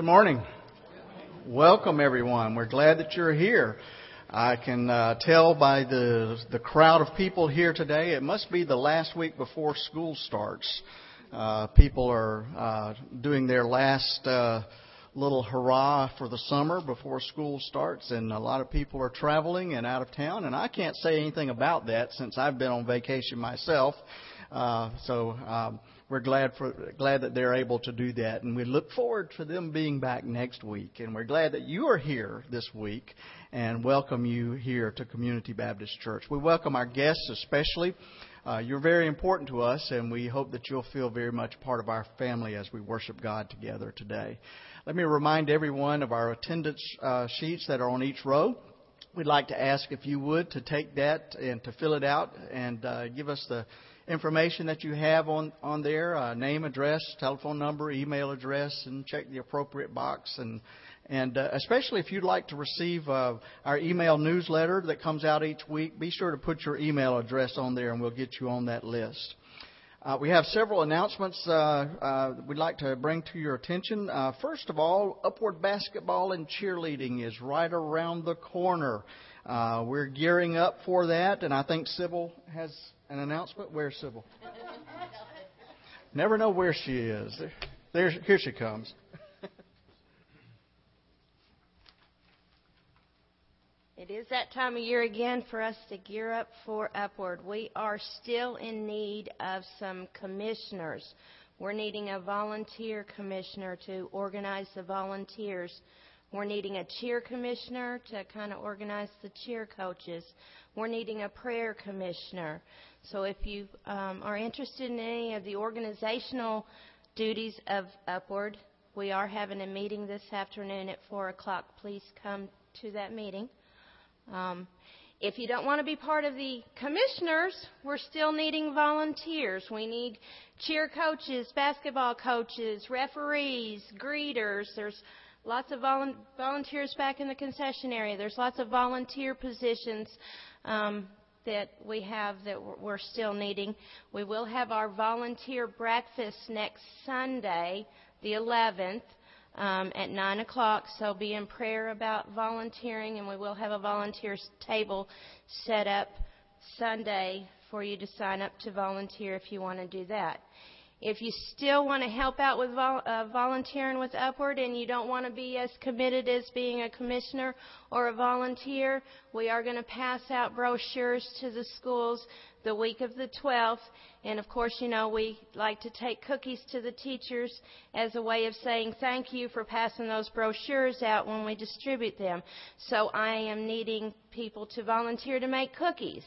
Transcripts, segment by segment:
Good morning. Welcome, everyone. We're glad that you're here. I can uh, tell by the the crowd of people here today. It must be the last week before school starts. Uh, people are uh, doing their last uh, little hurrah for the summer before school starts, and a lot of people are traveling and out of town. And I can't say anything about that since I've been on vacation myself. Uh, so. Um, we're glad for glad that they're able to do that, and we look forward to them being back next week. And we're glad that you are here this week, and welcome you here to Community Baptist Church. We welcome our guests especially. Uh, you're very important to us, and we hope that you'll feel very much part of our family as we worship God together today. Let me remind everyone of our attendance uh, sheets that are on each row. We'd like to ask if you would to take that and to fill it out and uh, give us the information that you have on on there: uh, name, address, telephone number, email address, and check the appropriate box. And and uh, especially if you'd like to receive uh, our email newsletter that comes out each week, be sure to put your email address on there, and we'll get you on that list. Uh, we have several announcements uh, uh, we'd like to bring to your attention. Uh, first of all, Upward Basketball and Cheerleading is right around the corner. Uh, we're gearing up for that, and I think Sybil has an announcement. Where's Sybil? Never know where she is. There, there here she comes. It is that time of year again for us to gear up for Upward. We are still in need of some commissioners. We're needing a volunteer commissioner to organize the volunteers we're needing a cheer commissioner to kind of organize the cheer coaches. We're needing a prayer commissioner. So if you um, are interested in any of the organizational duties of Upward, we are having a meeting this afternoon at 4 o'clock. Please come to that meeting. Um, if you don't want to be part of the commissioners, we're still needing volunteers. We need cheer coaches, basketball coaches, referees, greeters. There's lots of volunteers back in the concession area. There's lots of volunteer positions um, that we have that we're still needing. We will have our volunteer breakfast next Sunday, the 11th. Um, at 9 o'clock, so be in prayer about volunteering, and we will have a volunteers table set up Sunday for you to sign up to volunteer if you want to do that. If you still want to help out with vol- uh, volunteering with Upward and you don't want to be as committed as being a commissioner or a volunteer, we are going to pass out brochures to the schools the week of the 12th. And of course, you know, we like to take cookies to the teachers as a way of saying thank you for passing those brochures out when we distribute them. So I am needing people to volunteer to make cookies.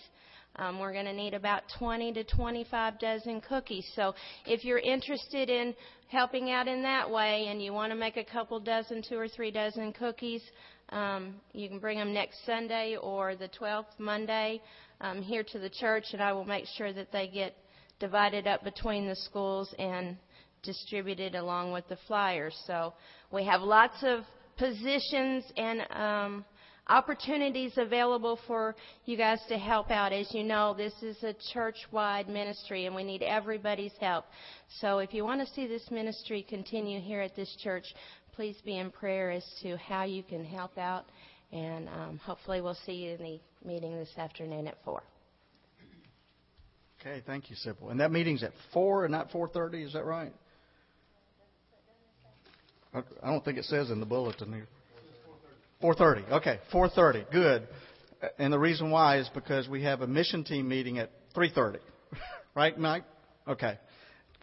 Um, we're going to need about 20 to 25 dozen cookies. So if you're interested in helping out in that way and you want to make a couple dozen, two or three dozen cookies, um, you can bring them next Sunday or the 12th Monday um, here to the church, and I will make sure that they get divided up between the schools and distributed along with the flyers. So we have lots of positions and um, opportunities available for you guys to help out. As you know, this is a church wide ministry and we need everybody's help. So if you want to see this ministry continue here at this church, please be in prayer as to how you can help out. And um, hopefully, we'll see you in the meeting this afternoon at 4. Okay, thank you, Sybil. And that meeting's at 4 and not 4.30, is that right? I don't think it says in the bulletin here. 4:30. Okay, 4:30. Good. And the reason why is because we have a mission team meeting at 3:30. right, Mike? Okay.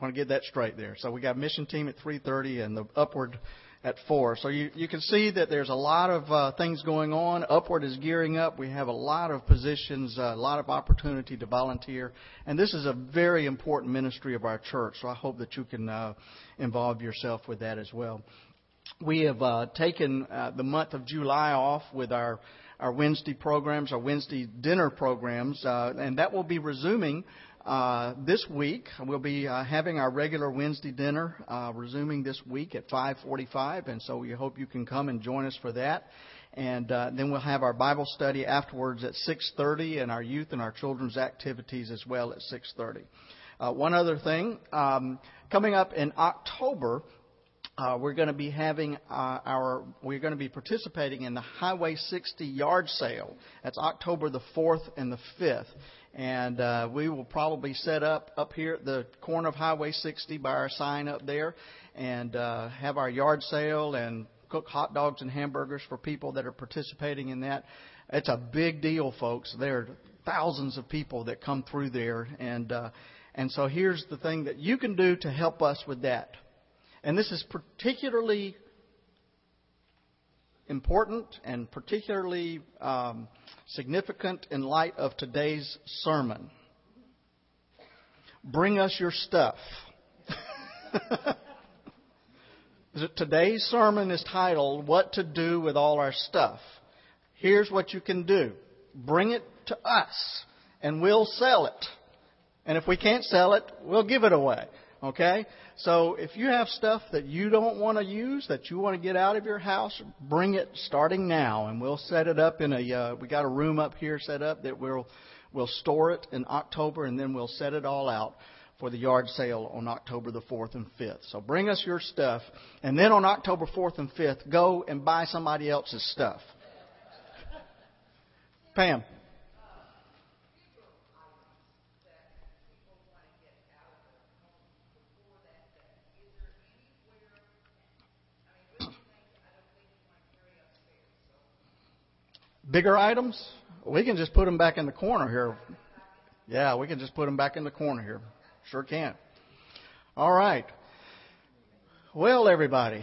Want to get that straight there. So we got mission team at 3:30 and the upward at 4. So you, you can see that there's a lot of uh, things going on. Upward is gearing up. We have a lot of positions, uh, a lot of opportunity to volunteer. And this is a very important ministry of our church. So I hope that you can uh, involve yourself with that as well we have uh, taken uh, the month of July off with our our Wednesday programs, our Wednesday dinner programs, uh, and that will be resuming uh, this week. We'll be uh, having our regular Wednesday dinner uh, resuming this week at 5:45, and so we hope you can come and join us for that. And uh, then we'll have our Bible study afterwards at 6:30, and our youth and our children's activities as well at 6:30. Uh, one other thing, um, coming up in October, uh, we're going to be having uh, our we're going to be participating in the Highway 60 yard sale. That's October the 4th and the 5th, and uh, we will probably set up up here at the corner of Highway 60 by our sign up there, and uh, have our yard sale and cook hot dogs and hamburgers for people that are participating in that. It's a big deal, folks. There are thousands of people that come through there, and uh, and so here's the thing that you can do to help us with that. And this is particularly important and particularly um, significant in light of today's sermon. Bring us your stuff. today's sermon is titled, What to Do with All Our Stuff. Here's what you can do bring it to us, and we'll sell it. And if we can't sell it, we'll give it away. Okay? So if you have stuff that you don't want to use, that you want to get out of your house, bring it starting now, and we'll set it up in a. Uh, we got a room up here set up that we'll we'll store it in October, and then we'll set it all out for the yard sale on October the 4th and 5th. So bring us your stuff, and then on October 4th and 5th, go and buy somebody else's stuff. Pam. Bigger items, we can just put them back in the corner here. Yeah, we can just put them back in the corner here. Sure can. All right. Well, everybody,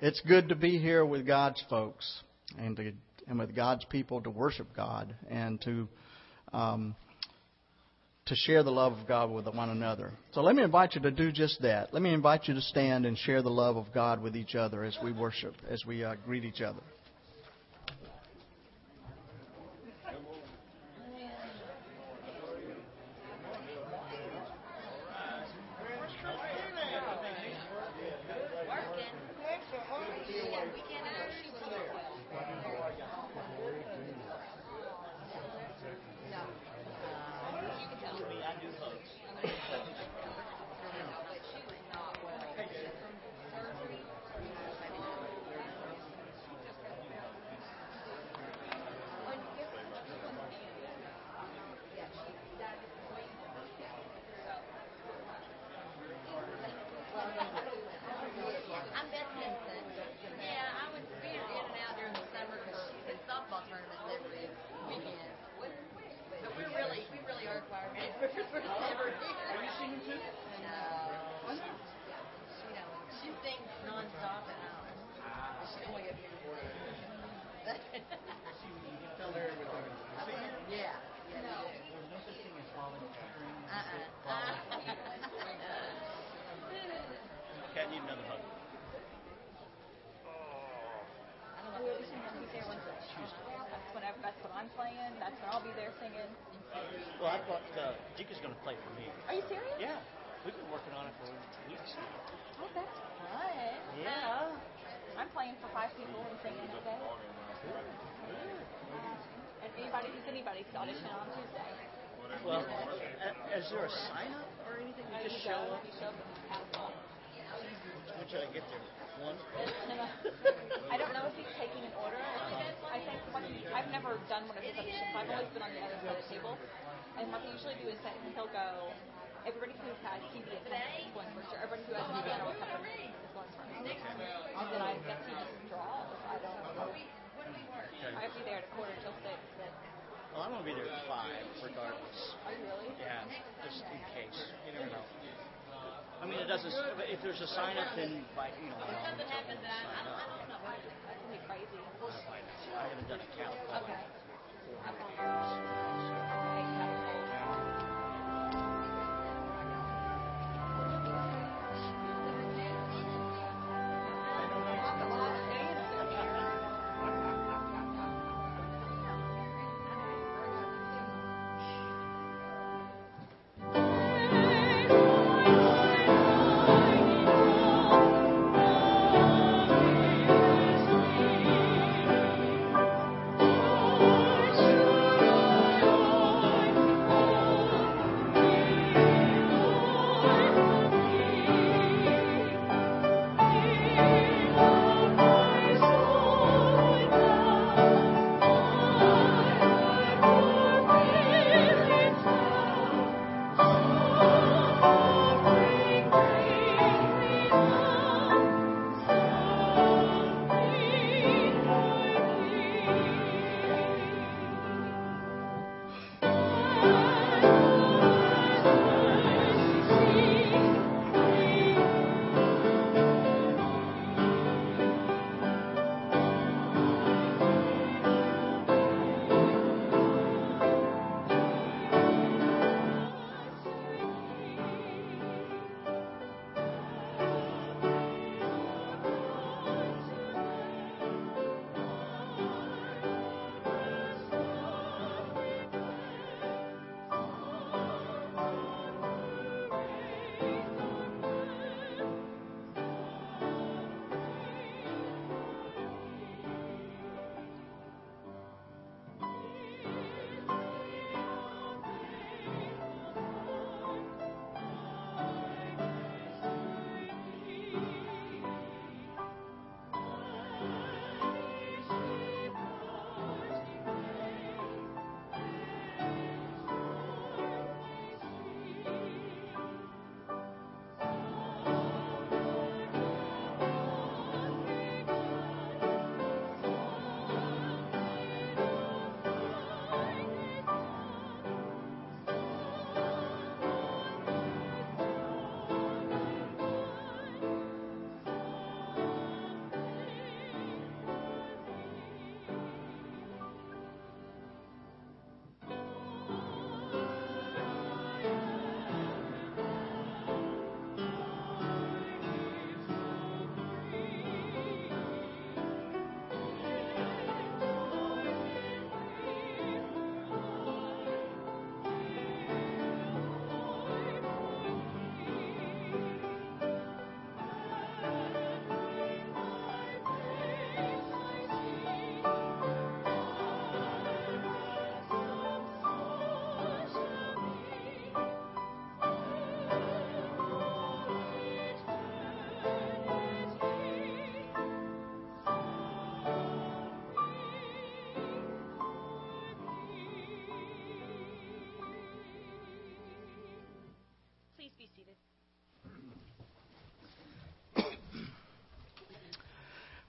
it's good to be here with God's folks and to, and with God's people to worship God and to um, to share the love of God with one another. So let me invite you to do just that. Let me invite you to stand and share the love of God with each other as we worship, as we uh, greet each other. Audition on Tuesday. Well, is there a sign up or anything? You just show up? You show up When should I get there? One? I don't know if he's taking an order. I think what he, I've never done one of his auditions. I've always been on the other side of the table. And what he usually do is that he'll go, everybody who has CBS is going first, or everybody who has a piano is going first. And then I guess he just draws. I don't know. I have to be there at a quarter till six. Well, I'm gonna be there at five, regardless. Are you really? Yeah, just in case. You never know. Uh, I mean, it doesn't. If there's a sign up, then by you know. If something happens, I, I don't, I don't know. That's gonna be crazy. I haven't done a count. Okay.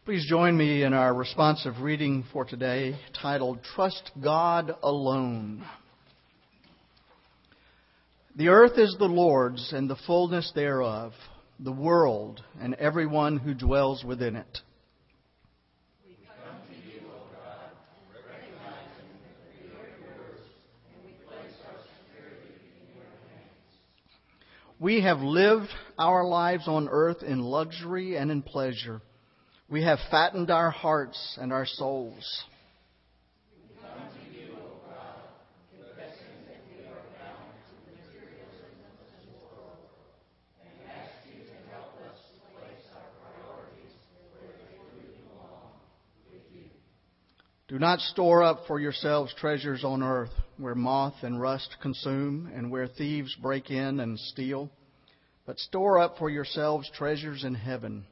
Please join me in our responsive reading for today titled Trust God Alone. The earth is the Lord's and the fullness thereof, the world and everyone who dwells within it. We come to you, O God, yours, we, we have lived our lives on earth in luxury and in pleasure. We have fattened our hearts and our souls. Do not store up for yourselves treasures on earth where moth and rust consume and where thieves break in and steal, but store up for yourselves treasures in heaven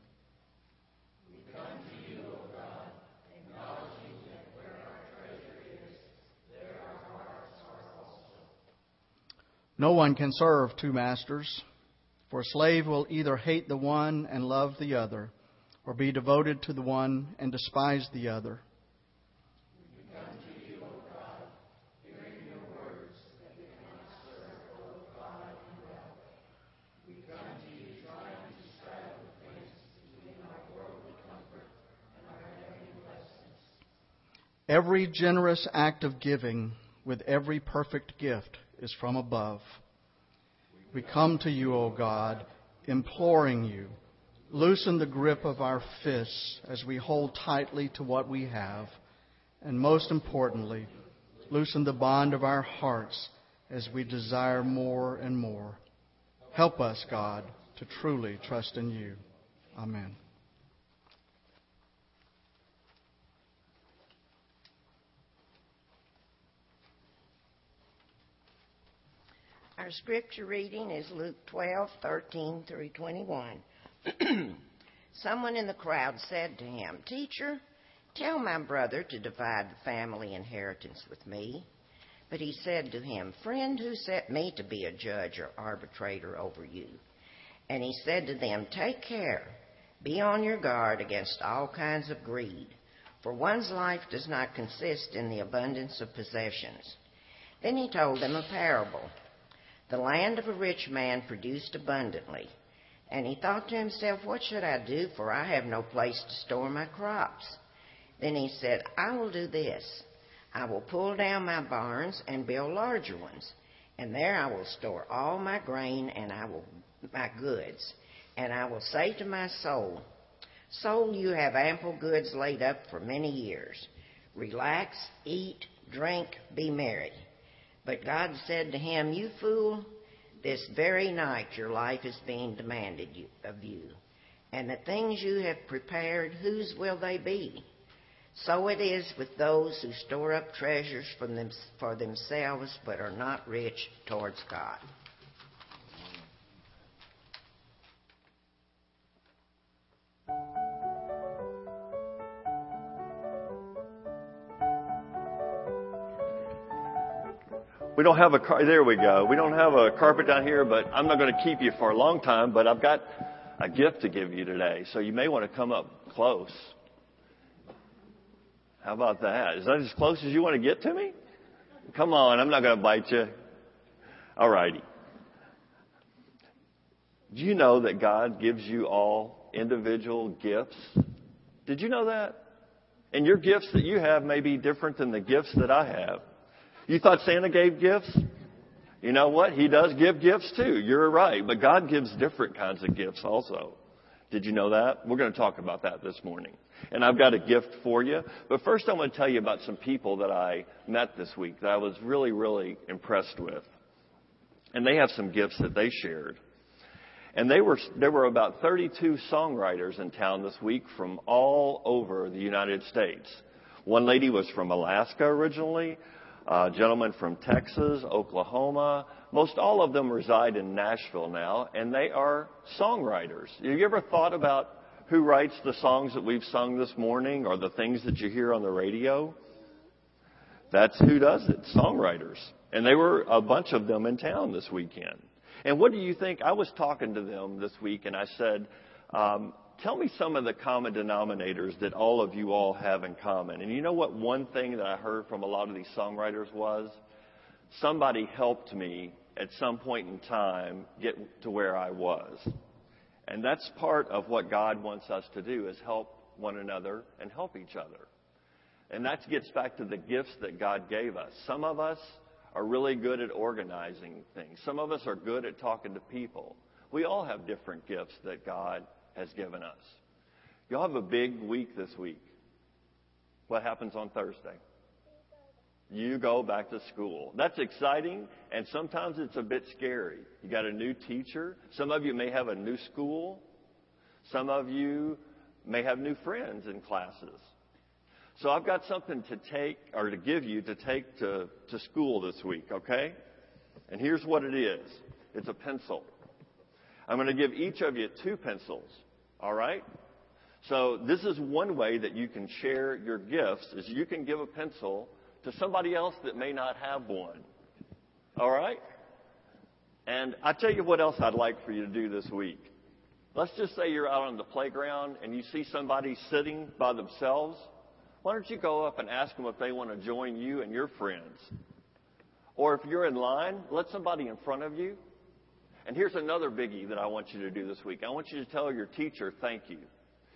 No one can serve two masters, for a slave will either hate the one and love the other, or be devoted to the one and despise the other. Every generous act of giving with every perfect gift is from above. We come to you, O God, imploring you. Loosen the grip of our fists as we hold tightly to what we have. And most importantly, loosen the bond of our hearts as we desire more and more. Help us, God, to truly trust in you. Amen. Our scripture reading is Luke 12:13 through 21. Someone in the crowd said to him, Teacher, tell my brother to divide the family inheritance with me. But he said to him, Friend, who set me to be a judge or arbitrator over you? And he said to them, Take care, be on your guard against all kinds of greed, for one's life does not consist in the abundance of possessions. Then he told them a parable. The land of a rich man produced abundantly. And he thought to himself, What should I do? For I have no place to store my crops. Then he said, I will do this. I will pull down my barns and build larger ones. And there I will store all my grain and I will, my goods. And I will say to my soul, Soul, you have ample goods laid up for many years. Relax, eat, drink, be merry. But God said to him, You fool, this very night your life is being demanded of you. And the things you have prepared, whose will they be? So it is with those who store up treasures for themselves but are not rich towards God. We don't have a car. There we go. We don't have a carpet down here, but I'm not going to keep you for a long time. But I've got a gift to give you today, so you may want to come up close. How about that? Is that as close as you want to get to me? Come on, I'm not going to bite you. All righty. Do you know that God gives you all individual gifts? Did you know that? And your gifts that you have may be different than the gifts that I have. You thought Santa gave gifts? You know what? He does give gifts too. You're right. But God gives different kinds of gifts also. Did you know that? We're going to talk about that this morning. And I've got a gift for you. But first I want to tell you about some people that I met this week that I was really, really impressed with. And they have some gifts that they shared. And they were, there were about 32 songwriters in town this week from all over the United States. One lady was from Alaska originally uh, gentlemen from Texas, Oklahoma. Most all of them reside in Nashville now, and they are songwriters. Have you ever thought about who writes the songs that we've sung this morning or the things that you hear on the radio? That's who does it, songwriters. And they were a bunch of them in town this weekend. And what do you think? I was talking to them this week and I said, um, tell me some of the common denominators that all of you all have in common. And you know what one thing that I heard from a lot of these songwriters was? Somebody helped me at some point in time get to where I was. And that's part of what God wants us to do is help one another and help each other. And that gets back to the gifts that God gave us. Some of us are really good at organizing things. Some of us are good at talking to people. We all have different gifts that God has given us. You'll have a big week this week. What happens on Thursday? You go back to school. That's exciting, and sometimes it's a bit scary. You got a new teacher. Some of you may have a new school. Some of you may have new friends in classes. So I've got something to take or to give you to take to, to school this week, okay? And here's what it is. It's a pencil. I'm going to give each of you two pencils, all right? So this is one way that you can share your gifts is you can give a pencil to somebody else that may not have one. All right? And I tell you what else I'd like for you to do this week. Let's just say you're out on the playground and you see somebody sitting by themselves. Why don't you go up and ask them if they want to join you and your friends? Or if you're in line, let somebody in front of you. And here's another biggie that I want you to do this week. I want you to tell your teacher thank you.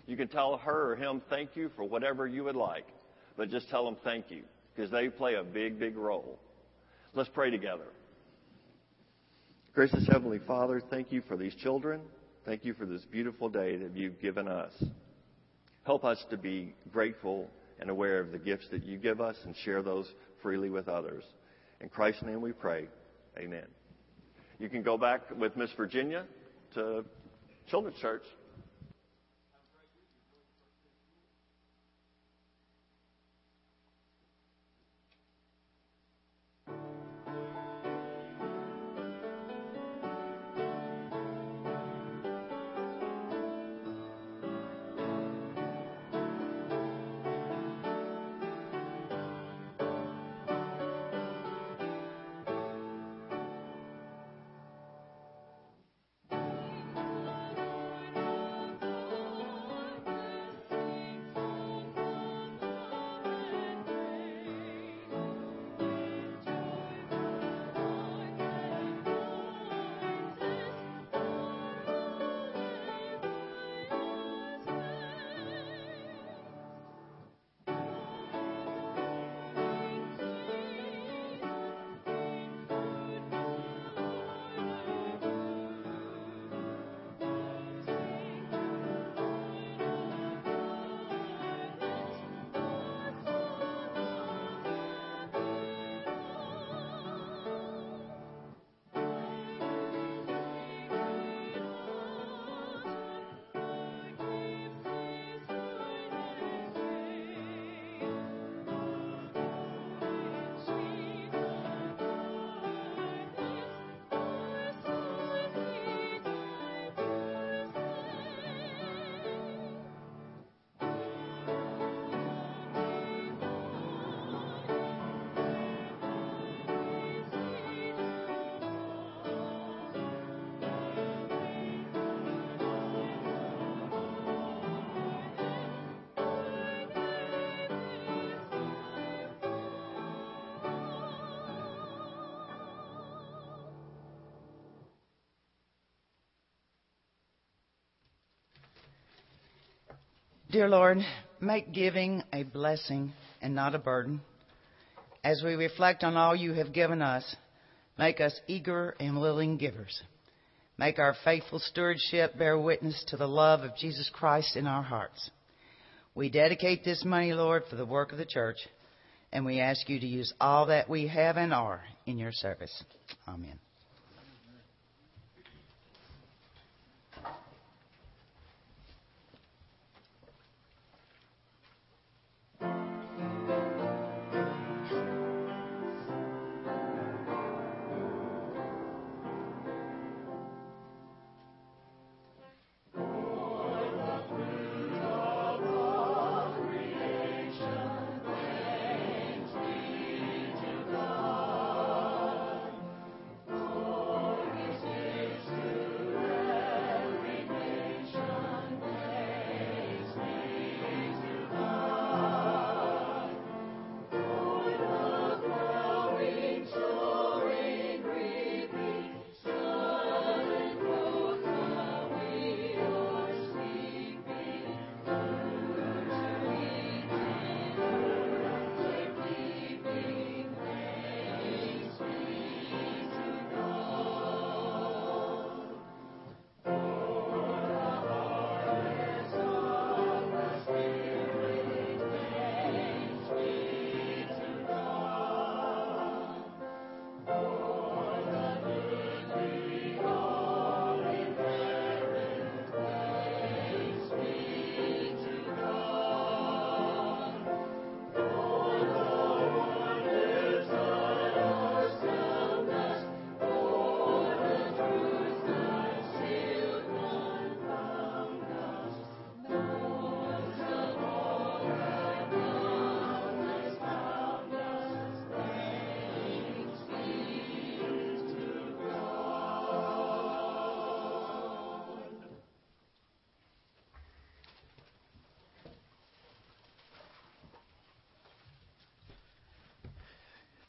You can tell her or him thank you for whatever you would like, but just tell them thank you because they play a big, big role. Let's pray together. Gracious Heavenly Father, thank you for these children. Thank you for this beautiful day that you've given us. Help us to be grateful and aware of the gifts that you give us and share those freely with others. In Christ's name we pray. Amen. You can go back with Miss Virginia to Children's Church. Dear Lord, make giving a blessing and not a burden. As we reflect on all you have given us, make us eager and willing givers. Make our faithful stewardship bear witness to the love of Jesus Christ in our hearts. We dedicate this money, Lord, for the work of the church, and we ask you to use all that we have and are in your service. Amen.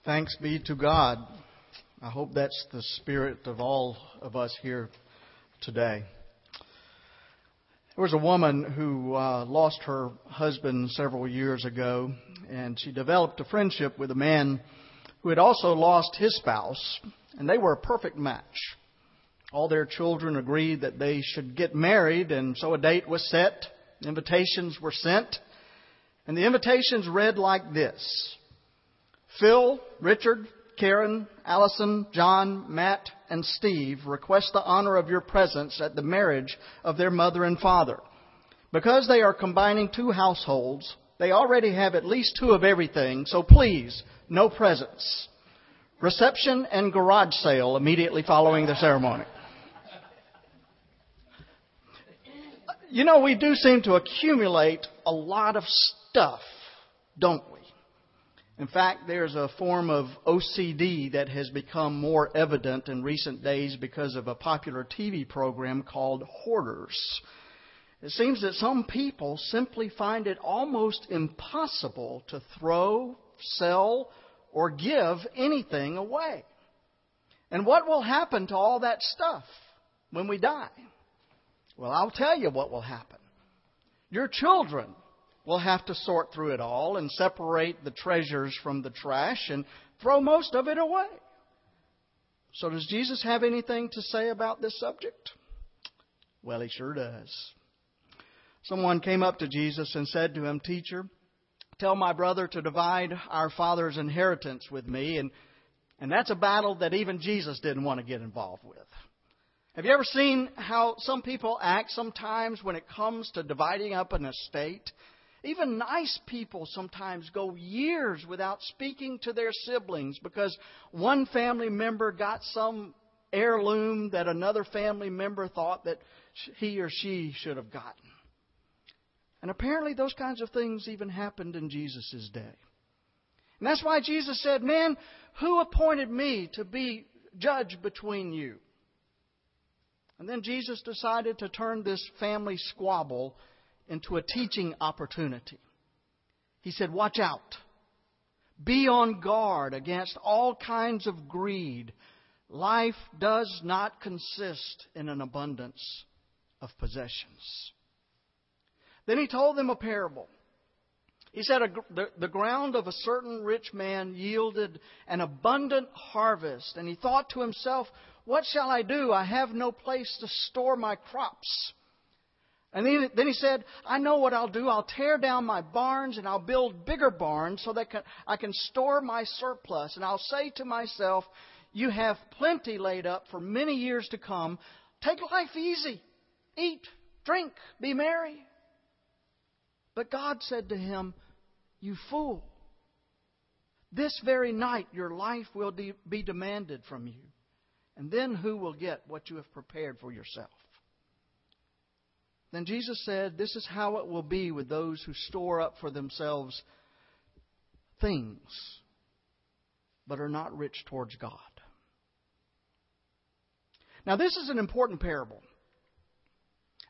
Thanks be to God. I hope that's the spirit of all of us here today. There was a woman who uh, lost her husband several years ago, and she developed a friendship with a man who had also lost his spouse, and they were a perfect match. All their children agreed that they should get married, and so a date was set, invitations were sent, and the invitations read like this Phil, Richard, Karen, Allison, John, Matt, and Steve request the honor of your presence at the marriage of their mother and father. Because they are combining two households, they already have at least two of everything, so please, no presents. Reception and garage sale immediately following the ceremony. You know, we do seem to accumulate a lot of stuff, don't we? In fact, there's a form of OCD that has become more evident in recent days because of a popular TV program called Hoarders. It seems that some people simply find it almost impossible to throw, sell, or give anything away. And what will happen to all that stuff when we die? Well, I'll tell you what will happen. Your children will have to sort through it all and separate the treasures from the trash and throw most of it away. So, does Jesus have anything to say about this subject? Well, he sure does. Someone came up to Jesus and said to him, Teacher, tell my brother to divide our father's inheritance with me. And, and that's a battle that even Jesus didn't want to get involved with. Have you ever seen how some people act sometimes when it comes to dividing up an estate? Even nice people sometimes go years without speaking to their siblings because one family member got some heirloom that another family member thought that he or she should have gotten. And apparently, those kinds of things even happened in Jesus' day. And that's why Jesus said, Man, who appointed me to be judge between you? And then Jesus decided to turn this family squabble into a teaching opportunity. He said, Watch out. Be on guard against all kinds of greed. Life does not consist in an abundance of possessions. Then he told them a parable. He said, the, ground of a certain rich man yielded an abundant harvest, and he thought to himself, What shall I do? I have no place to store my crops. And then, he said, I know what I'll do. I'll tear down my barns and I'll build bigger barns so that I can store my surplus. And I'll say to myself, You have plenty laid up for many years to come. Take life easy. Eat, drink, be merry. But God said to him, You fool. This very night your life will be demanded from you. And then who will get what you have prepared for yourself? Then Jesus said, This is how it will be with those who store up for themselves things, but are not rich towards God. Now, this is an important parable.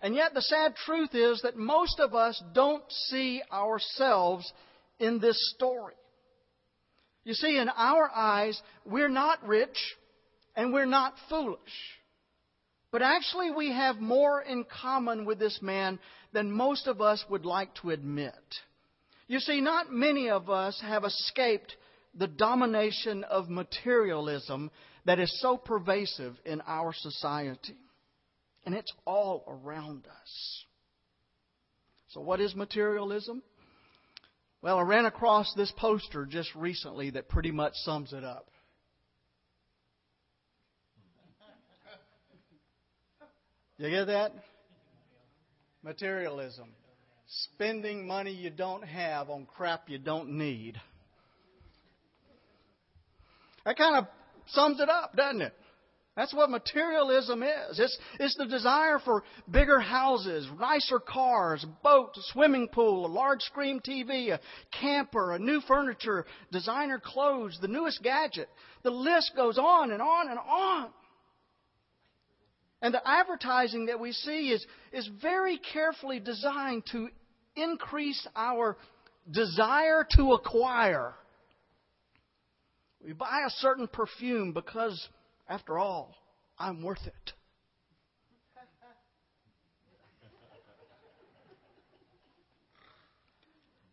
And yet, the sad truth is that most of us don't see ourselves in this story. You see, in our eyes, we're not rich and we're not foolish. But actually, we have more in common with this man than most of us would like to admit. You see, not many of us have escaped the domination of materialism that is so pervasive in our society. And it's all around us. So, what is materialism? Well, I ran across this poster just recently that pretty much sums it up. You get that? Materialism. Spending money you don't have on crap you don't need. That kind of sums it up, doesn't it? That's what materialism is. It's, it's the desire for bigger houses, nicer cars, boat, swimming pool, a large screen TV, a camper, a new furniture, designer clothes, the newest gadget. The list goes on and on and on. And the advertising that we see is, is very carefully designed to increase our desire to acquire We buy a certain perfume because, after all, I'm worth it.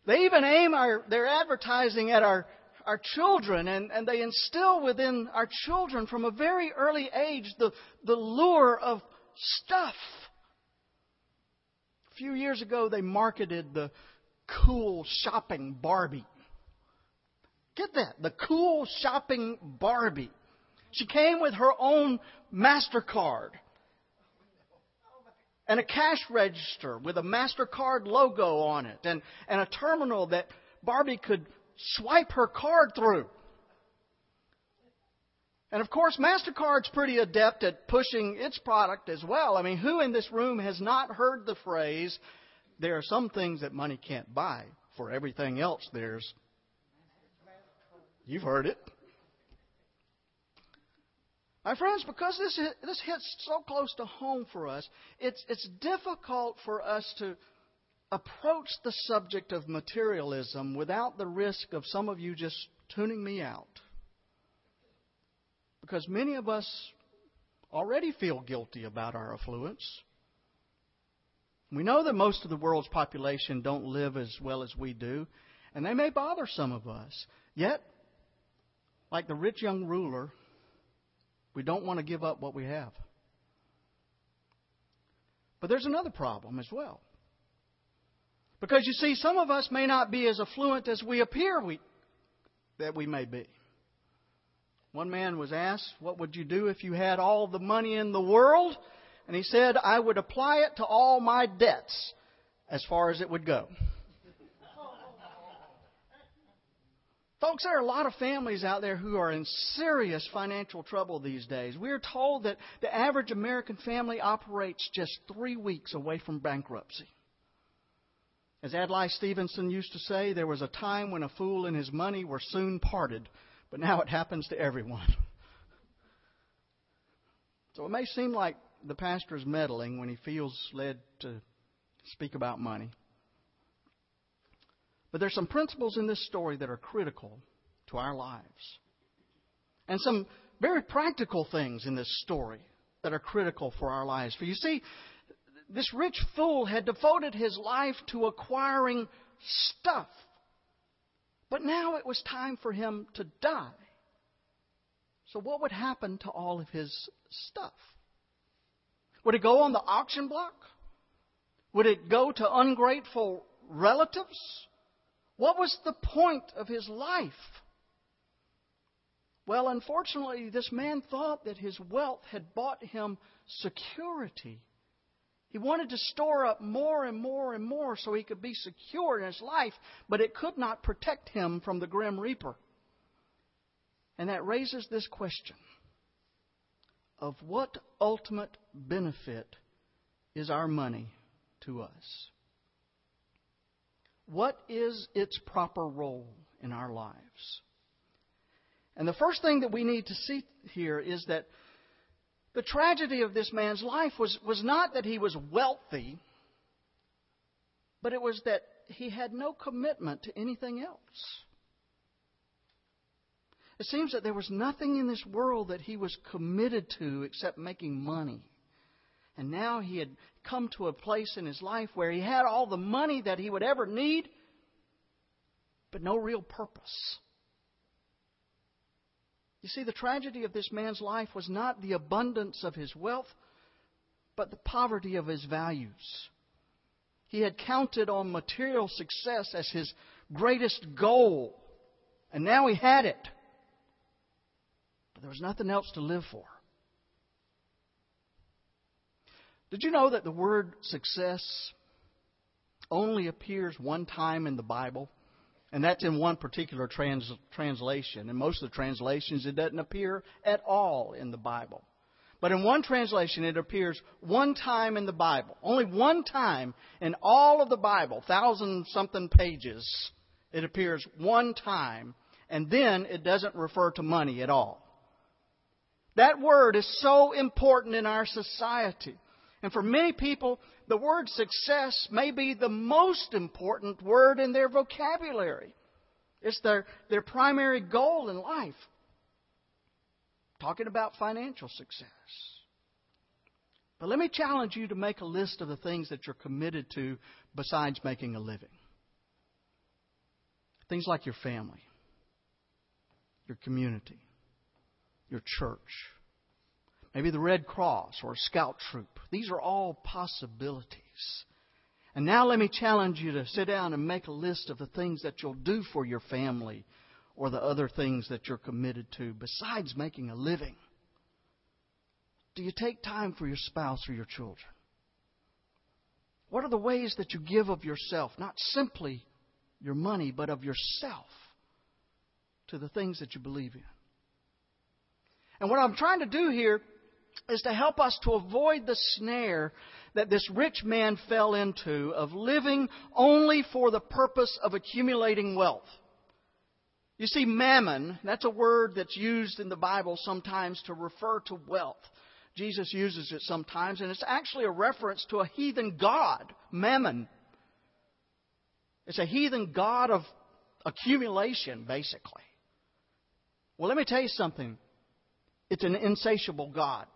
They even aim our, their advertising at our, our children, and, and they instill within our children from a very early age the, the lure of stuff. A few years ago, they marketed the cool shopping Barbie. Get that? The cool shopping Barbie. She came with her own MasterCard and a cash register with a MasterCard logo on it and, and a terminal that Barbie could swipe her card through. And of course, MasterCard's pretty adept at pushing its product as well. I mean, who in this room has not heard the phrase, there are some things that money can't buy. For everything else, there's. You've heard it. My friends, because this, this hits so close to home for us, it's, it's difficult for us to approach the subject of materialism without the risk of some of you just tuning me out. Because many of us already feel guilty about our affluence. We know that most of the world's population don't live as well as we do, and they may bother some of us. Yet, like the rich young ruler, we don't want to give up what we have. But there's another problem as well. Because you see, some of us may not be as affluent as we appear we, that we may be. One man was asked, What would you do if you had all the money in the world? And he said, I would apply it to all my debts as far as it would go. Folks, there are a lot of families out there who are in serious financial trouble these days. We're told that the average American family operates just three weeks away from bankruptcy. As Adlai Stevenson used to say, there was a time when a fool and his money were soon parted, but now it happens to everyone. So it may seem like the pastor is meddling when he feels led to speak about money. But there's some principles in this story that are critical to our lives. And some very practical things in this story that are critical for our lives. For you see, this rich fool had devoted his life to acquiring stuff. But now it was time for him to die. So, what would happen to all of his stuff? Would it go on the auction block? Would it go to ungrateful relatives? What was the point of his life? Well, unfortunately, this man thought that his wealth had bought him security. He wanted to store up more and more and more so he could be secure in his life, but it could not protect him from the grim reaper. And that raises this question of what ultimate benefit is our money to us? What is its proper role in our lives? And the first thing that we need to see here is that the tragedy of this man's life was, was not that he was wealthy, but it was that he had no commitment to anything else. It seems that there was nothing in this world that he was committed to except making money. And now he had come to a place in his life where he had all the money that he would ever need, but no real purpose. You see, the tragedy of this man's life was not the abundance of his wealth, but the poverty of his values. He had counted on material success as his greatest goal, and now he had it. But there was nothing else to live for. Did you know that the word success only appears one time in the Bible? And that's in one particular trans- translation. In most of the translations, it doesn't appear at all in the Bible. But in one translation, it appears one time in the Bible. Only one time in all of the Bible, thousand something pages, it appears one time. And then it doesn't refer to money at all. That word is so important in our society. And for many people, the word success may be the most important word in their vocabulary. It's their, their primary goal in life. talking about financial success. But let me challenge you to make a list of the things that you're committed to besides making a living. Things like your family, your community, your church, maybe the Red Cross or a scout troop. These are all possibilities. And now let me challenge you to sit down and make a list of the things that you'll do for your family or the other things that you're committed to besides making a living. Do you take time for your spouse or your children? What are the ways that you give of yourself, not simply your money, but of yourself to the things that you believe in? And what I'm trying to do here is to help us to avoid the snare that this rich man fell into of living only for the purpose of accumulating wealth. You see, mammon, that's a word that's used in the Bible sometimes to refer to wealth. Jesus uses it sometimes, and it's actually a reference to a heathen god, mammon. It's a heathen god of accumulation, basically. Well, let me tell you something. It's an insatiable God.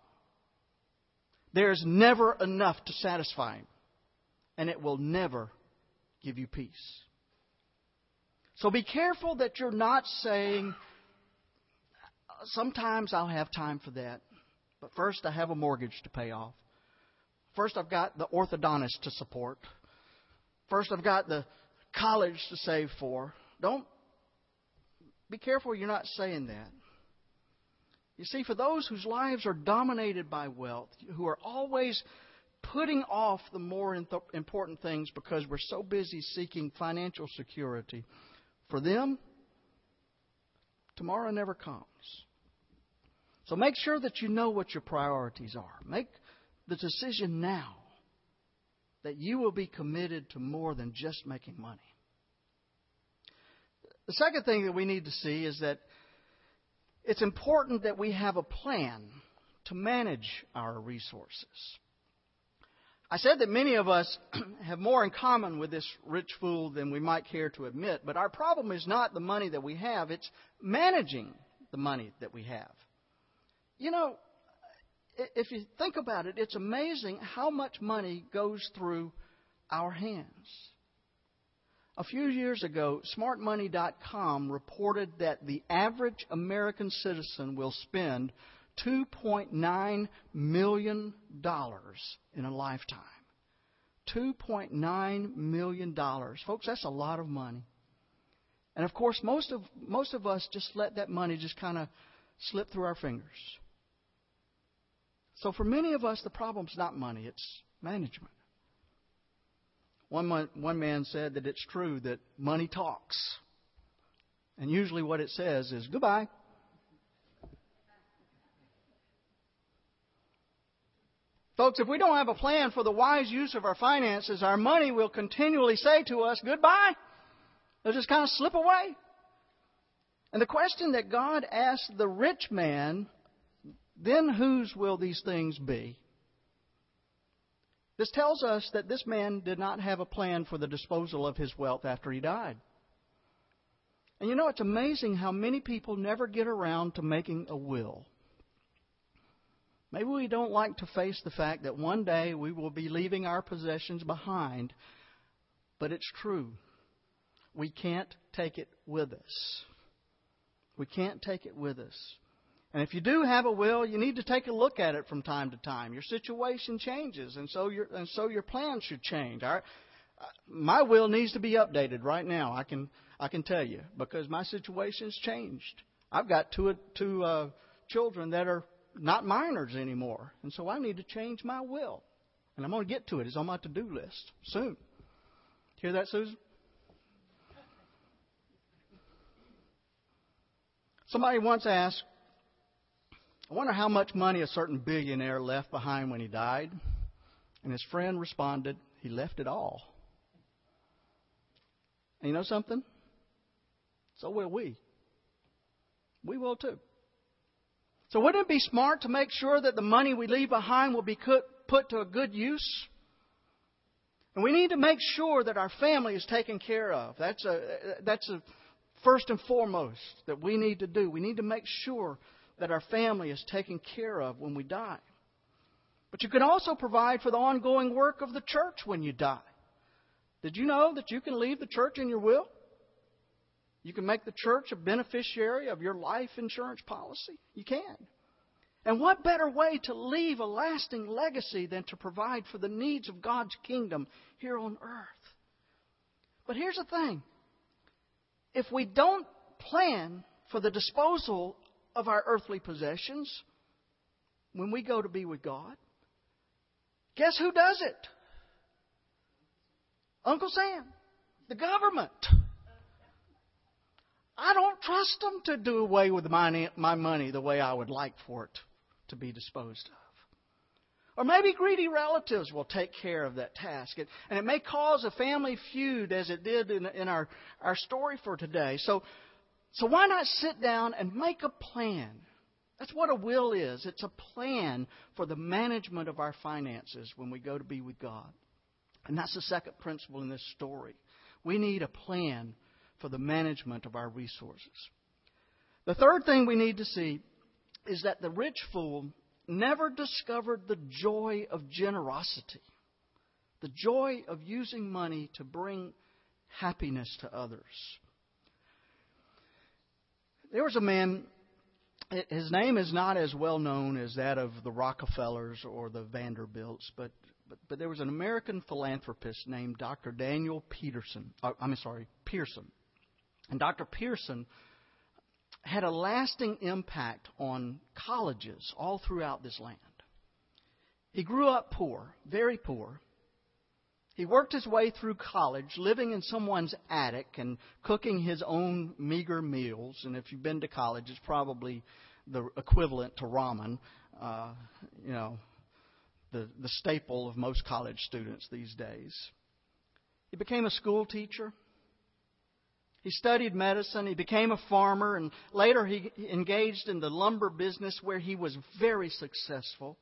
There's never enough to satisfy him, and it will never give you peace. So be careful that you're not saying, sometimes I'll have time for that, but first I have a mortgage to pay off. First I've got the orthodontist to support. First I've got the college to save for. Don't be careful you're not saying that. You see, for those whose lives are dominated by wealth, who are always putting off the more important things because we're so busy seeking financial security, for them, tomorrow never comes. So make sure that you know what your priorities are. Make the decision now that you will be committed to more than just making money. The second thing that we need to see is that it's important that we have a plan to manage our resources. I said that many of us have more in common with this rich fool than we might care to admit, but our problem is not the money that we have, it's managing the money that we have. You know, if you think about it, it's amazing how much money goes through our hands. A few years ago, smartmoney.com reported that the average American citizen will spend $2.9 million in a lifetime. $2.9 million. Folks, that's a lot of money. And of course, most of, most of us just let that money just kind of slip through our fingers. So for many of us, the problem's not money, it's management. One, one man said that it's true that money talks. And usually what it says is, goodbye. Folks, if we don't have a plan for the wise use of our finances, our money will continually say to us, goodbye. It'll just kind of slip away. And the question that God asked the rich man, then whose will these things be? This tells us that this man did not have a plan for the disposal of his wealth after he died. And you know, it's amazing how many people never get around to making a will. Maybe we don't like to face the fact that one day we will be leaving our possessions behind, but it's true. We can't take it with us. We can't take it with us. And if you do have a will, you need to take a look at it from time to time. Your situation changes, and so your and so your plans should change. Our, my will needs to be updated right now. I can I can tell you because my situation's changed. I've got two two uh, children that are not minors anymore. And so I need to change my will. And I'm going to get to it. It's on my to do list soon. Hear that, Susan? Somebody once asked, I wonder how much money a certain billionaire left behind when he died. And his friend responded, he left it all. And you know something? So will we. We will too. So wouldn't it be smart to make sure that the money we leave behind will be put to a good use? And we need to make sure that our family is taken care of. That's a, that's a first and foremost that we need to do. We need to make sure that our family is taken care of when we die. But you can also provide for the ongoing work of the church when you die. Did you know that you can leave the church in your will? You can make the church a beneficiary of your life insurance policy. You can. And what better way to leave a lasting legacy than to provide for the needs of God's kingdom here on earth? But here's the thing if we don't plan for the disposal of our earthly possessions when we go to be with God, guess who does it? Uncle Sam, the government. I don't trust them to do away with my, my money the way I would like for it to be disposed of. Or maybe greedy relatives will take care of that task. And it may cause a family feud as it did in, in our, our story for today. So, so why not sit down and make a plan? That's what a will is. It's a plan for the management of our finances when we go to be with God. And that's the second principle in this story. We need a plan for the management of our resources. The third thing we need to see is that the rich fool never discovered the joy of generosity, the joy of using money to bring happiness to others. There was a man, his name is not as well known as that of the Rockefellers or the Vanderbilts, but, but, but there was an American philanthropist named Dr. Daniel Peterson. Uh, I'm sorry, Pearson. And Dr. Pearson had a lasting impact on colleges all throughout this land. He grew up poor, very poor. He worked his way through college, living in someone's attic and cooking his own meager meals. And if you've been to college, it's probably the equivalent to ramen, uh, you know, the, the staple of most college students these days. He became a school teacher. He studied medicine, he became a farmer, and later he engaged in the lumber business where he was very successful.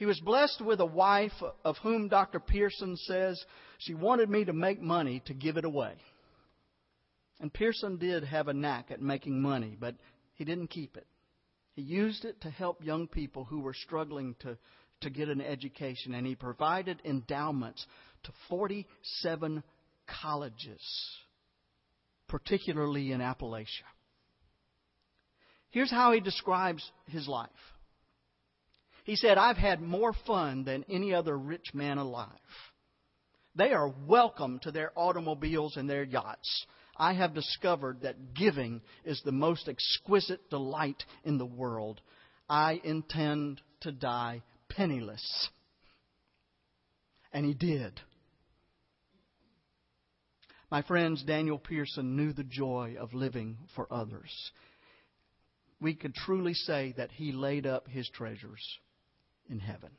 He was blessed with a wife of whom Dr. Pearson says she wanted me to make money to give it away. And Pearson did have a knack at making money, but he didn't keep it. He used it to help young people who were struggling to, to get an education, and he provided endowments to 47 colleges particularly in Appalachia. Here's how he describes his life. He said, I've had more fun than any other rich man alive. They are welcome to their automobiles and their yachts. I have discovered that giving is the most exquisite delight in the world. I intend to die penniless. And he did. My friends, Daniel Pearson knew the joy of living for others. We could truly say that he laid up his treasures in heaven.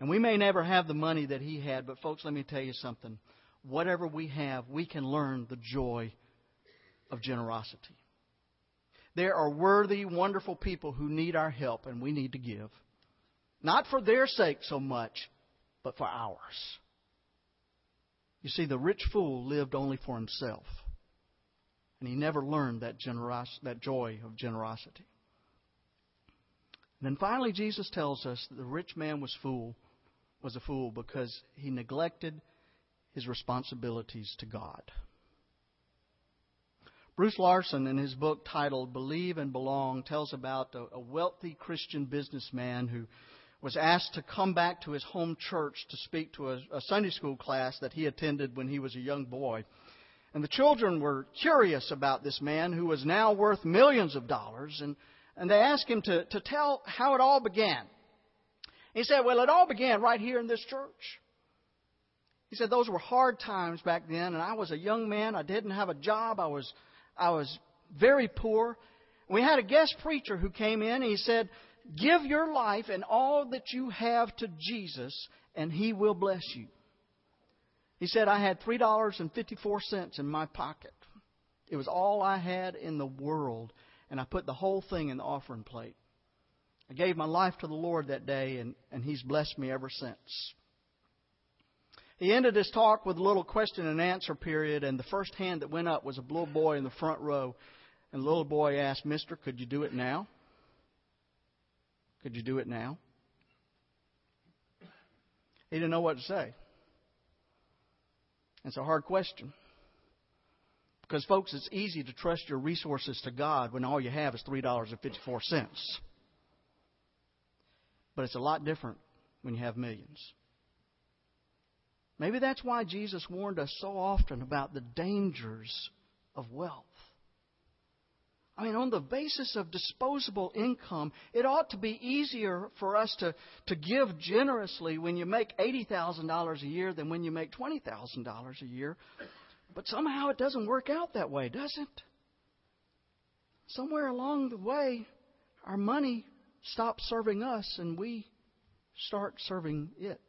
And we may never have the money that he had, but folks, let me tell you something. Whatever we have, we can learn the joy of generosity. There are worthy, wonderful people who need our help, and we need to give. Not for their sake so much, but for ours. You see, the rich fool lived only for himself. And he never learned that, generos- that joy of generosity. And then finally, Jesus tells us that the rich man was fool, was a fool because he neglected his responsibilities to God. Bruce Larson, in his book titled Believe and Belong, tells about a, wealthy Christian businessman who was asked to come back to his home church to speak to a, a Sunday school class that he attended when he was a young boy. And the children were curious about this man who was now worth millions of dollars, and, and they asked him to, to tell how it all began. He said, Well, it all began right here in this church. He said, Those were hard times back then, and I was a young man. I didn't have a job. I was, I was very poor. We had a guest preacher who came in, and he said, Give your life and all that you have to Jesus, and He will bless you. He said, I had $3.54 in my pocket. It was all I had in the world, and I put the whole thing in the offering plate. I gave my life to the Lord that day, and, and He's blessed me ever since. He ended his talk with a little question and answer period, and the first hand that went up was a little boy in the front row. And the little boy asked, Mister, could you do it now? Could you do it now? He didn't know what to say. It's a hard question. Because, folks, it's easy to trust your resources to God when all you have is $3.54. But it's a lot different when you have millions. Maybe that's why Jesus warned us so often about the dangers of wealth. I mean, on the basis of disposable income, it ought to be easier for us to, to give generously when you make $80,000 a year than when you make $20,000 a year. But somehow it doesn't work out that way, does it? Somewhere along the way, our money stops serving us and we start serving it.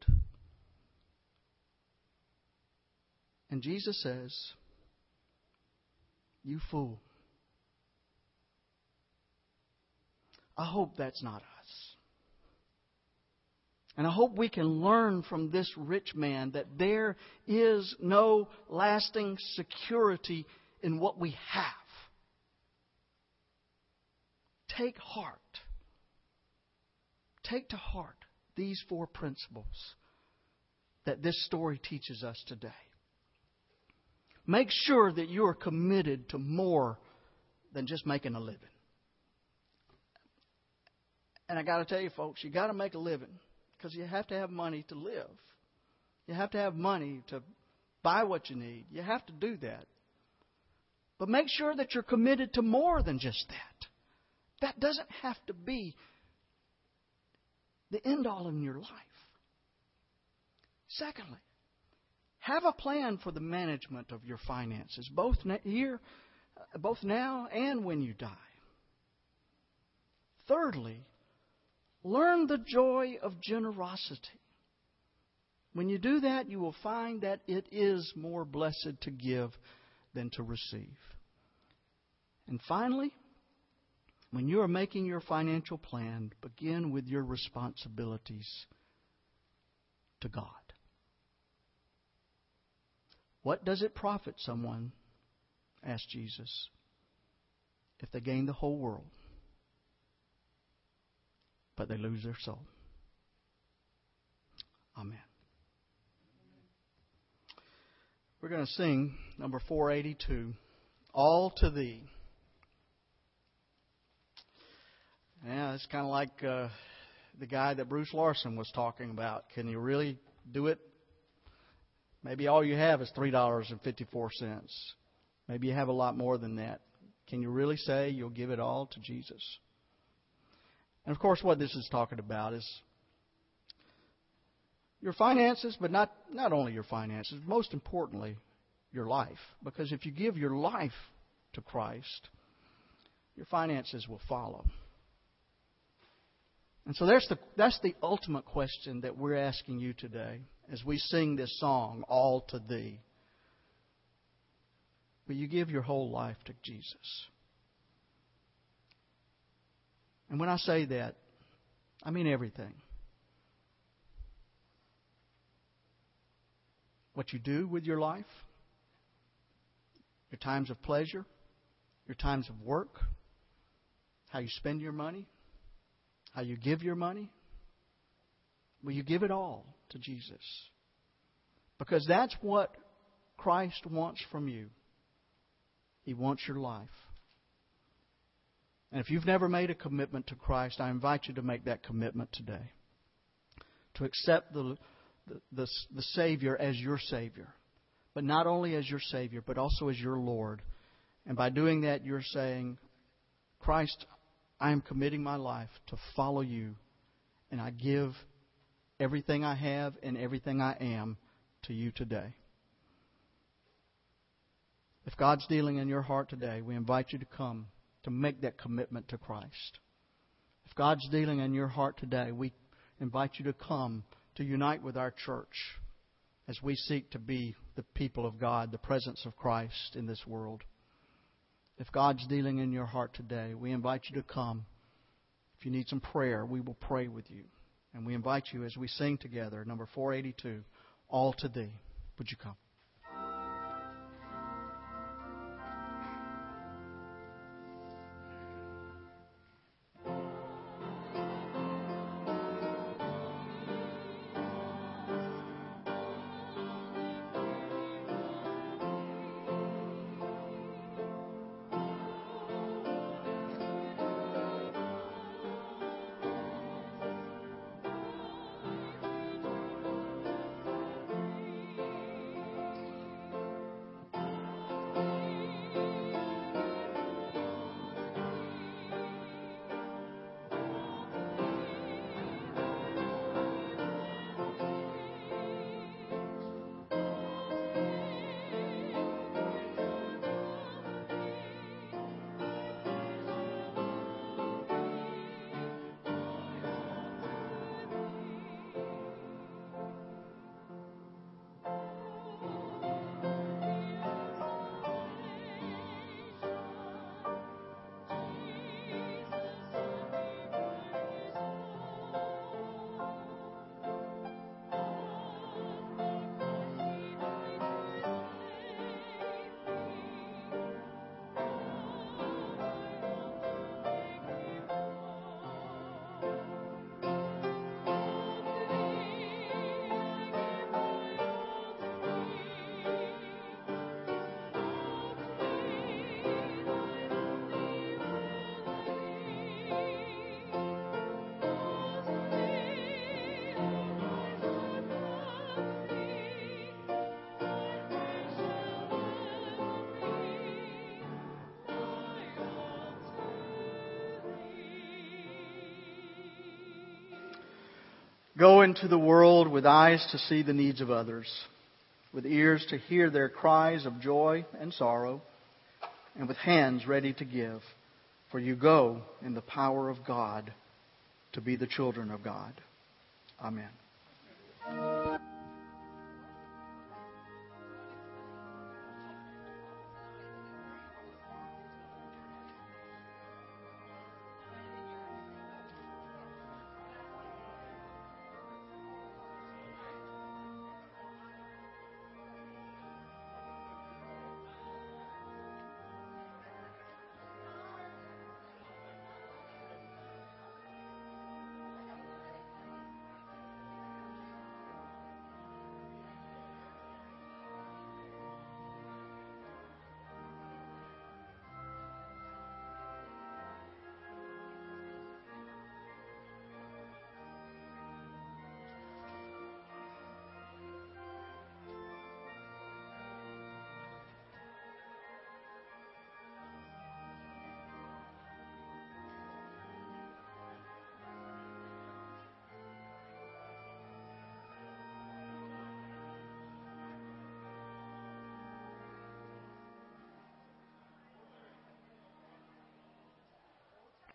And Jesus says, You fool. I hope that's not us. And I hope we can learn from this rich man that there is no lasting security in what we have. Take heart. Take to heart these four principles that this story teaches us today. Make sure that you are committed to more than just making a living. And I got to tell you, folks, you got to make a living because you have to have money to live. You have to have money to buy what you need. You have to do that. But make sure that you're committed to more than just that. That doesn't have to be the end all in your life. Secondly, have a plan for the management of your finances, both here, uh, both now and when you die. Thirdly, learn the joy of generosity. When you do that, you will find that it is more blessed to give than to receive. And finally, when you are making your financial plan, begin with your responsibilities to God. What does it profit someone, asked Jesus, if they gain the whole world, but they lose their soul? Amen. We're going to sing number 482, All to Thee. Yeah, it's kind of like uh, the guy that Bruce Larson was talking about. Can you really do it Maybe all you have is $3.54. Maybe you have a lot more than that. Can you really say you'll give it all to Jesus? And of course, what this is talking about is your finances, but not, not only your finances, most importantly, your life. Because if you give your life to Christ, your finances will follow. And so that's the, that's the ultimate question that we're asking you today as we sing this song, All to Thee. Will you give your whole life to Jesus? And when I say that, I mean everything. What you do with your life, your times of pleasure, your times of work, how you spend your money, how you give your money. Will you give it all to Jesus. Because that's what Christ wants from you. He wants your life. And if you've never made a commitment to Christ, I invite you to make that commitment today. To accept the, the, the, the Savior as your Savior. But not only as your Savior, but also as your Lord. And by doing that, you're saying, Christ, I am committing my life to follow you, and I give everything I have and everything I am to you today. If God's dealing in your heart today, we invite you to come to make that commitment to Christ. If God's dealing in your heart today, we invite you to come to unite with our church as we seek to be the people of God, the presence of Christ in this world. If God's dealing in your heart today, we invite you to come. If you need some prayer, we will pray with you. And we invite you as we sing together, number 482, All to Thee. Would you come? Go into the world with eyes to see the needs of others, with ears to hear their cries of joy and sorrow, and with hands ready to give. For you go in the power of God to be the children of God. Amen.